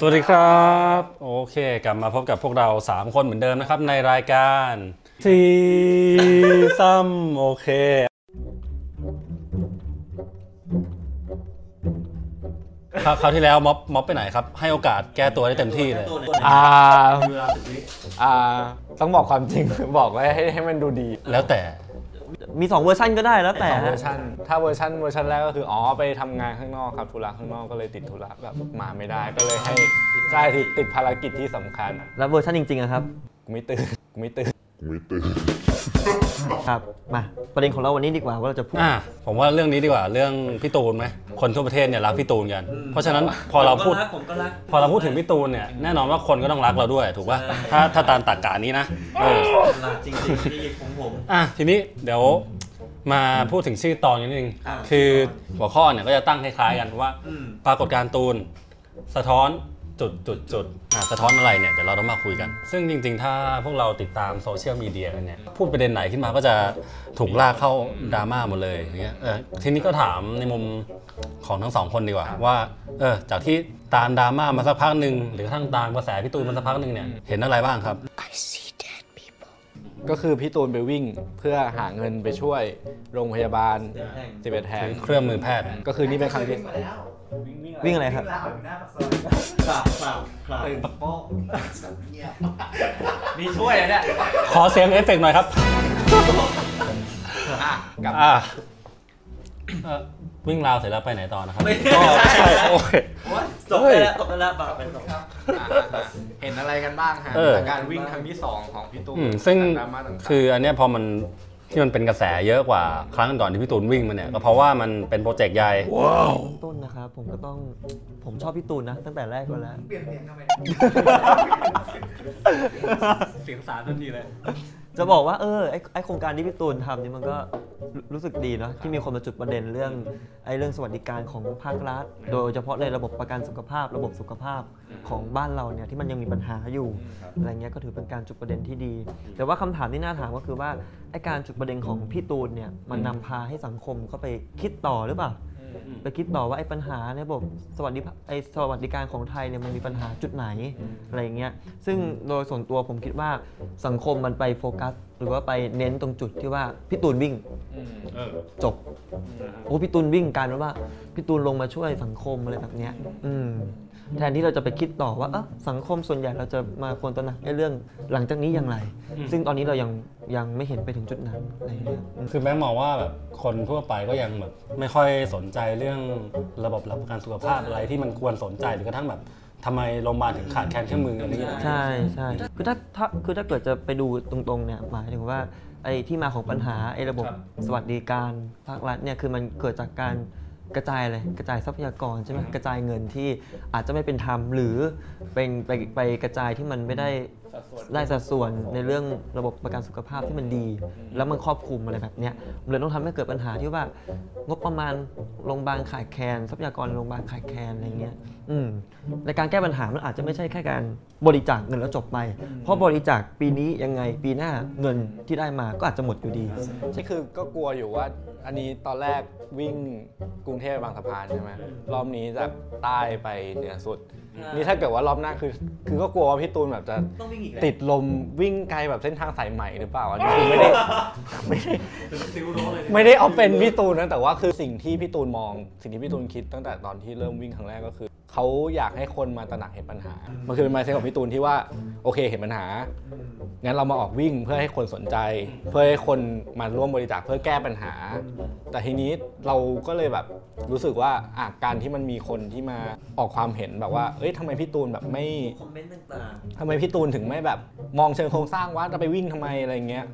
สวัสดีครับ โอเค กลับมาพบกับพวกเรา 3 คนเหมือนเดิมนะครับ ในรายการ Threesome โอเค คราวคราวที่แล้วม็อบม็อบไปไหนครับ ให้โอกาสแก้ตัวได้เต็มที่เลย อ่าอ่า ต้องบอกความจริง บอกไว้ให้ให้มันดูดี แล้วแต่ มี 2 เวอร์ชันก็ได้แล้วแต่สองเวอร์ชันฮะถ้าเวอร์ชันเวอร์ชันแรกก็คืออ๋อไปทำงานข้างนอกครับธุระข้างนอกก็เลยติดธุระแบบมาไม่ได้ก็เลยให้ใช่ติดติดภารกิจที่สำคัญแล้วเวอร์ชันจริงๆอะครับ กูไม่ตื่นกูไม่ตื่น ครับมาประเด็นของเราวันนี้ดีกว่าว่าเราจะพูด อ่าผมว่าเรื่องนี้ดีกว่าเรื่องพี่ตูนไหมคนทั่วประเทศเนี่ยรักพี่ตูนกัน เพราะฉะนั้นพอเราพูด ผมก็รักพอเราพูดถึงพี่ตูนเนี่ยแน่นอนว่าคนก็ต้องรักเราด้วยถูกป่ะถ้าถ้าตามตรรกานี้นะเออจริงๆที่ของผม อะทีนี้เดี๋ยวมาพูดถึงชื่อตอนนิดนึงอะ คือหัวข้อเนี่ยก็จะตั้งคล้ายๆกันว่าปรากฏการณ์ตูน สะท้อน จุดจุดจุดอะสะท้อนอะไรเนี่ยเดี๋ยวเราต้องมาคุยกัน ซึ่งจริงๆ ถ้าพวกเราติดตามโซเชียลมีเดียกันเนี่ยพูดประเด็นไหนขึ้นมาก็จะถูกลากเข้าดราม่าหมดเลยอย่างเงี้ยเออทีนี้ก็ถามในมุมของทั้งสองคนดีกว่าว่าเออจากที่ตามดราม่ามาสักพักหนึ่งหรือทั้งตามกระแสพี่ตูนมาสักพักหนึ่งเนี่ยเห็นอะไรบ้างครับ ก็คือพี่ตูนไปวิ่งเพื่อหาเงินไปช่วยโรงพยาบาล11แห่งเครื่องมือแพทย์ ก็คือนี่เป็นครั้งที่ วิ่งอะไรครับมีช่วยเนี่ยขอเสียงเอฟเฟกต์หน่อยครับกับอ่าเอ่อวิ่งราวเสร็จแล้วไปไหนต่อนะครับไม่ก็ใช่ใช่โอเค จบไปแล้วจบไปแล้วปากเป็นจบ เห็นอะไรกันบ้างฮะเออ จากการวิ่งครั้งที่สองของพี่ตูนอืมซึ่งดราม่าต่างๆคืออันเนี้ยพอมันที่มันเป็นกระแสเยอะกว่าครั้งก่อนที่พี่ตูนวิ่งมาเนี่ยก็เพราะว่ามันเป็นโปรเจกต์ใหญ่ ต้นนะครับ ผมก็ต้องผมชอบพี่ตูนนะ ตั้งแต่แรกก็แล้วเสียงสารทันทีเลย จะบอกว่าเออไอไอโครงการที่พี่ตูนทำนี่มันก็รู้รู้สึกดีเนาะที่มีคนมาจุดประเด็นเรื่องไอเรื่องสวัสดิการของภาครัฐ โดยเฉพาะในระบบประกันสุขภาพ ระบบสุขภาพของบ้านเราเนี่ยที่มันยังมีปัญหาอยู่อะไรเงี้ยก็ถือเป็นการจุดประเด็นที่ดี แต่ว่าคำถามที่น่าถามก็คือว่าไอการจุดประเด็นของพี่ตูนเนี่ยมันนำพาให้สังคมเข้าไปคิดต่อหรือเปล่า ไปคิดต่อว่าไอ้ปัญหาในระบบสวัสดิภาไอ้สวัสดิการของไทยเนี่ยมันมีปัญหาจุดไหนอะไรอย่างเงี้ยซึ่งโดยส่วนตัวผมคิดว่าสังคมมันไปโฟกัส หรือว่าไปเน้นตรงจุดที่ว่าพี่ตูนวิ่งจบโอ้พี่ตูนวิ่งกลารว่าพี่ตูนลงมาช่วยสังคมอะไรแบบเนี้ย อืม แทนที่เราจะไปคิดต่อว่าเออสังคมส่วนใหญ่เราจะมาควรตระหนักในเรื่องหลังจากนี้อย่างไรซึ่งตอนนี้เรายังยังไม่เห็นไปถึงจุดนั้นอะไรอย่างเงี้ยอืม คือแบงค์มองว่าแบบคนทั่วไปก็ยังแบบไม่ค่อยสนใจเรื่องระบบรับประกันสุขภาพอะไรที่มันควรสนใจหรือกระทั่งแบบทำไมโรงพยาบาลถึงขาดแคลนเครื่องมืออะไรอย่างเงี้ย ใช่ใช่คือถ้าถ้าคือถ้าเกิดจะไปดูตรงๆเนี่ยหมายถึงว่าไอ้ที่มาของปัญหาไอ้ระบบสวัสดิการภาครัฐเนี่ยคือมันเกิดจากการ กระจายอะไรกระจายทรัพยากรใช่ไหมกระจายเงินที่อาจจะไม่เป็นธรรมหรือเป็นไปไปกระจายที่มันไม่ได้ ได้สัดส่วนในเรื่องระบบประกันสุขภาพที่มันดี แล้วมันครอบคลุมอะไรแบบเนี้ยมันเลยต้องทำให้เกิดปัญหาที่ว่างบประมาณโรงพยาบาลขาดแคลนทรัพยากรโรงพยาบาลขาดแคลนอะไรเงี้ยอืมในการแก้ปัญหามันอาจจะไม่ใช่แค่การบริจาคเงินแล้วจบไป เพราะบริจาคปีนี้ยังไงปีหน้าเงินที่ได้มาก็อาจจะหมดอยู่ดีนี่คือก็กลัวอยู่ว่าอันนี้ตอนแรกวิ่งกรุงเทพบางสะพานใช่ไหมรอบนี้จากใต้ไปเหนือสุด นี่ถ้าเกิดว่ารอบหน้าคือ คือก็กลัวว่าพี่ตูนแบบจะต้องวิ่งอีกติดลมวิ่งไกลแบบเส้นทางสายใหม่หรือเปล่าอันนี้คือไม่ได้ไม่ได้ไม่ได้เอาเป็นพี่ตูนนะแต่ว่าคือสิ่งที่พี่ตูนมอง สิ่งที่พี่ตูนคิดตั้งแต่ตอนที่เริ่มวิ่งครั้งแรกก็คือ เขาอยากให้คนมาตระหนักเห็นปัญหา มันคือเป็นมายเซ็ตของพี่ตูนที่ว่าโอเคเห็นปัญหา งั้นเรามาออกวิ่งเพื่อให้คนสนใจ เพื่อให้คนมาร่วมบริจาคเพื่อแก้ปัญหา แต่ทีนี้เราก็เลยแบบรู้สึกว่าอะการที่มันมีคนที่มาออกความเห็นแบบว่า เอ้ยทำไมพี่ตูนแบบไม่คอมเมนต์ต่างทำไมพี่ตูนถึงไม่แบบมองเชิงโครงสร้างว่าจะไปวิ่งทำไมอะไรเงี้ย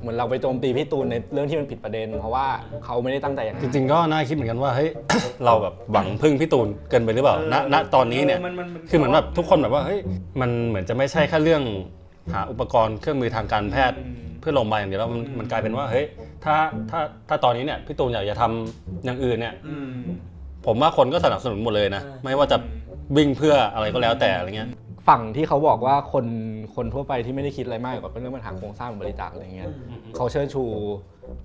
เหมือนเราไปโจมตีพี่ตูนในเรื่องที่มันผิดประเด็น เพราะว่าเขาไม่ได้ตั้งใจอย่างจนั้นริง ๆ ก็น่าคิดเหมือนกันว่าเฮ้ย เราแบบหวังพึ่งพี่ตูนเกินไปหรือเปล่าณณตอนนี้เนี่ยคือเหมือนแบบทุกคนแบบว่าเฮ้ยมันเหมือนจะไม่ใช่แค่เรื่องหาอุปกรณ์เครื่องมือทางการแพทย์ เพื่อโรงพยาบาลอย่างเดียวแล้วมันมันกลายเป็นว่าเฮ้ยถ้าถ้าถ้าตอนนี้เนี่ยพี่ตูนอยากจะทำอย่างอื่นเนี่ยผมว่าคนก็สนับสนุนหมดเลยนะ ไม่ว่าจะวิ่งเพื่ออะไรก็แล้วแต่อะไรเงี้ย ฝั่งที่เขาบอกว่าคนคนทั่วไปที่ไม่ได้คิดอะไรมากกว่าเป็นเรื่องปัญหาโครงสร้างบริจาคอะไรเงี้ยเขาเชิญชู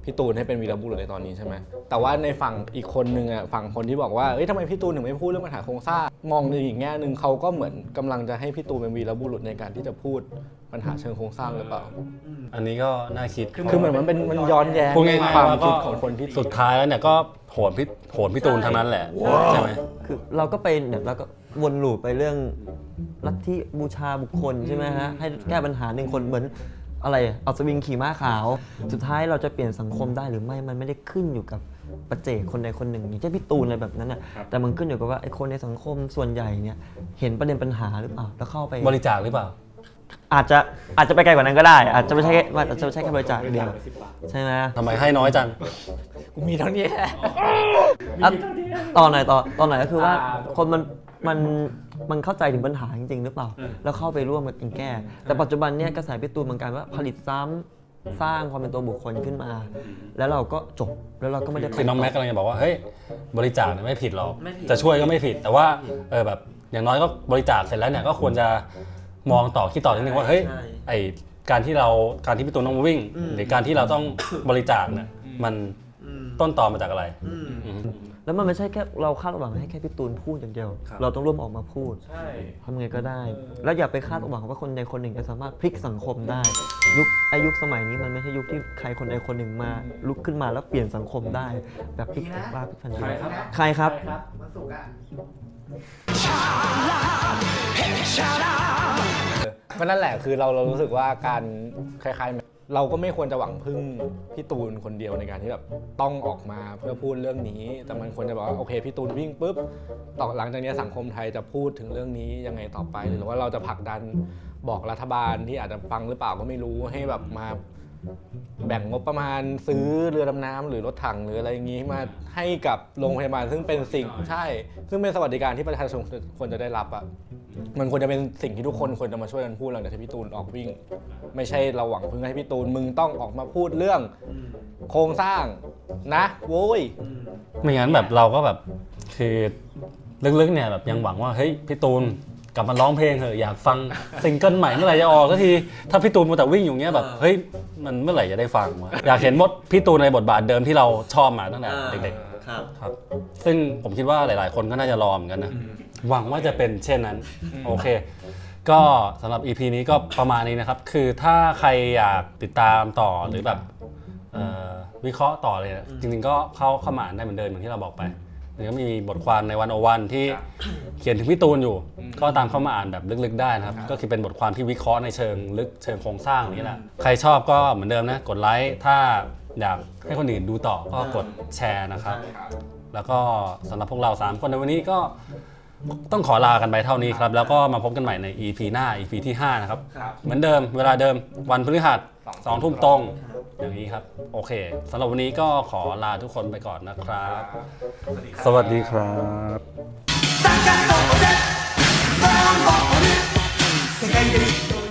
พี่ตูนให้เป็นวีรบุรุษในตอนนี้ใช่ไหมแต่ว่าในฝั่งอีกคนนึงอะฝั่งคนที่บอกว่าเอ้ยทำไมพี่ตูนถึงไม่พูดเรื่องปัญหาโครงสร้างมองในอีกแง่หนึ่งเขาก็เหมือนกำลังจะให้พี่ตูนเป็นวีรบุรุษในการที่จะพูดปัญหาเชิงโครงสร้างหรือเปล่า อันนี้ก็น่าคิดคือเหมือนมันเป็นมันย้อนแย้งพูดง่ายๆความว่าก็คิดของคนที่สุดท้ายแล้วเนี่ยก็โหนพี่โหนพี่ตูนทั้งนั้นแหละใช่ไหมคือเราก็ไปเนี่ยเราก็วนลูปไปเรื่องลัทธิบูชาบุคคลใช่ไหมฮะให้แก้ปัญหาหนึ่งคนเหมือน อะไรอะเอาสวิงขี่ม้าขาว สุดท้ายเราจะเปลี่ยนสังคมได้หรือไม่มันไม่ได้ขึ้นอยู่กับปัจเจกคนใดคนหนึ่งอย่างเช่นพี่ตูนอะไรแบบนั้นน่ะแต่มันขึ้นอยู่กับว่าไอ้คนในสังคมส่วนใหญ่เนี่ยเห็นประเด็นปัญหาหรือเปล่าแล้วเข้าไป บริจาคหรือเปล่า อาจจะอาจจะไปไกลกว่านั้นก็ได้ อาจจะไม่ใช่แค่อาจจะไม่ใช่แค่บริจาคอย่างเดียวใช่ไหมทำไมให้น้อยจัง กูมีเท่านี้อะต่อหน่อยต่อต่อหน่อยก็คือว่าคนมัน มันมันเข้าใจถึงปัญหาจริงๆหรือเปล่า แล้วเข้าไปร่วมกันแก้ แต่ปัจจุบันเนี่ยกระแสพี่ตูนเหมือนกันว่าผลิตซ้ำสร้างความเป็นตัวบุคคลขึ้นมา แล้วเราก็จบแล้วเราก็ไม่ได้ไปคือน้องแม็กต่กำลังจะบอกว่าเฮ้ยบริจาคเนี่ยไม่ผิดหรอกจะช่วยก็ไม่ผิด แต่ว่าเออแบบอย่างน้อยก็บริจาคเสร็จแล้วเนี่ยก็ควรจะมองต่อคิดต่อนิดนึงว่าเฮ้ยใช่ไอการที่เราการที่พี่ตูนต้องมาวิ่ง หรือการที่เราต้องบริจาคเนี่ยมันต้นตอมาจากอะไรอืม แล้วมันไม่ใช่แค่เราคาดหวังให้แค่พี่ตูนพูดอย่างเดียว เราต้องร่วมออกมาพูดใช่ทำไงก็ได้ แล้วอย่าไปคาดหวังว่าคนใดคนหนึ่งจะสามารถพลิกสังคมได้ ยุคไอายุคสมัยนี้มันไม่ใช่ยุคที่ใครคนใดคนหนึ่งมา ลุกขึ้นมาแล้วเปลี่ยนสังคมได้ แบบพลิกแพลงบ้าพลิกแพลงใครครับวันศุกร์อะก็นั่นแหละคือเราเรารู้สึกว่าการคล้ายๆ เราก็ไม่ควรจะหวังพึ่งพี่ตูนคนเดียวในการที่แบบต้องออกมาเพื่อพูดเรื่องนี้ แต่มันควรจะบอกว่าโอเคพี่ตูนวิ่งปุ๊บต่อหลังจากนี้สังคมไทยจะพูดถึงเรื่องนี้ยังไงต่อไป หรือว่าเราจะผลักดันบอกรัฐบาลที่อาจจะฟังหรือเปล่าก็ไม่รู้ให้แบบมา แบ่งงบประมาณซื้อเรือดำน้ำหรือรถถังหรืออะไรอย่างนี้มาให้กับโรงพยาบาลซึ่งเป็นสิ่งใช่ ซึ่งเป็นสวัสดิการที่ประชาชนควรจะได้รับอะมันควรจะเป็นสิ่งที่ทุกคนควรจะมาช่วยกันพูดหลังจากที่พี่ตูนออกวิ่ง ไม่ใช่เราหวังพึ่งให้พี่ตูนมึงต้องออกมาพูดเรื่อง โครงสร้างนะโว้ย ไม่งั้นแบบเราก็แบบคือลึกๆเนี่ยแบบยังหวังว่าเฮ้ยพี่ตูน กลับมาร้องเพลงเถอะอยากฟังซิงเกิลใหม่เมื่อไหร่จะออกสักทีถ้าพี่ตูนมัวแต่วิ่งอยู่เงี้ยแบบเฮ้ยมันเมื่อไหร่จะได้ฟังวะอยากเห็นบทพี่ตูนในบทบาทเดิมที่เราชอบมาตั้งแต่เด็กครับๆครับซึ่งผมคิดว่าหลาย ๆ คนก็น่าจะรอเหมือนกันนะหวังว่าจะเป็นเช่นนั้นโอเคก็สำหรับ EP นี้ก็ประมาณนี้นะครับ คือถ้าใครอยากติดตามต่อหรือแบบเอ่อวิเคราะห์ต่อเลยนะจริงๆก็เข้าเข้ามาอ่านได้เหมือนเดิมเหมือนที่เราบอกไป มันก็มีบทความในวันโอวันที่เขียนถึงพี่ตูนอยู่ ก็ตามเข้ามาอ่านแบบลึกๆได้นะครับ ก็คือเป็นบทความที่วิเคราะห์ในเชิงลึกเชิงโครงสร้างอย่างนี้แหละ ใครชอบก็เหมือนเดิมนะ กดไลค์ ถ้าอยากให้คนอื่นดูต่อก็กดแชร์นะครับ แล้วก็สำหรับพวกเรา 3 คนในวันนี้ก็ต้องขอลากันไปเท่านี้ครับ แล้วก็มาพบกันใหม่ใน EP หน้า EP ที่ 5 นะครับ เหมือนเดิมเวลาเดิมวันพฤหัสสองทุ่มตรง อย่างนี้ครับ โอเคสำหรับวันนี้ก็ขอลาทุกคนไปก่อนนะครับ สวัสดีครับ世界で一人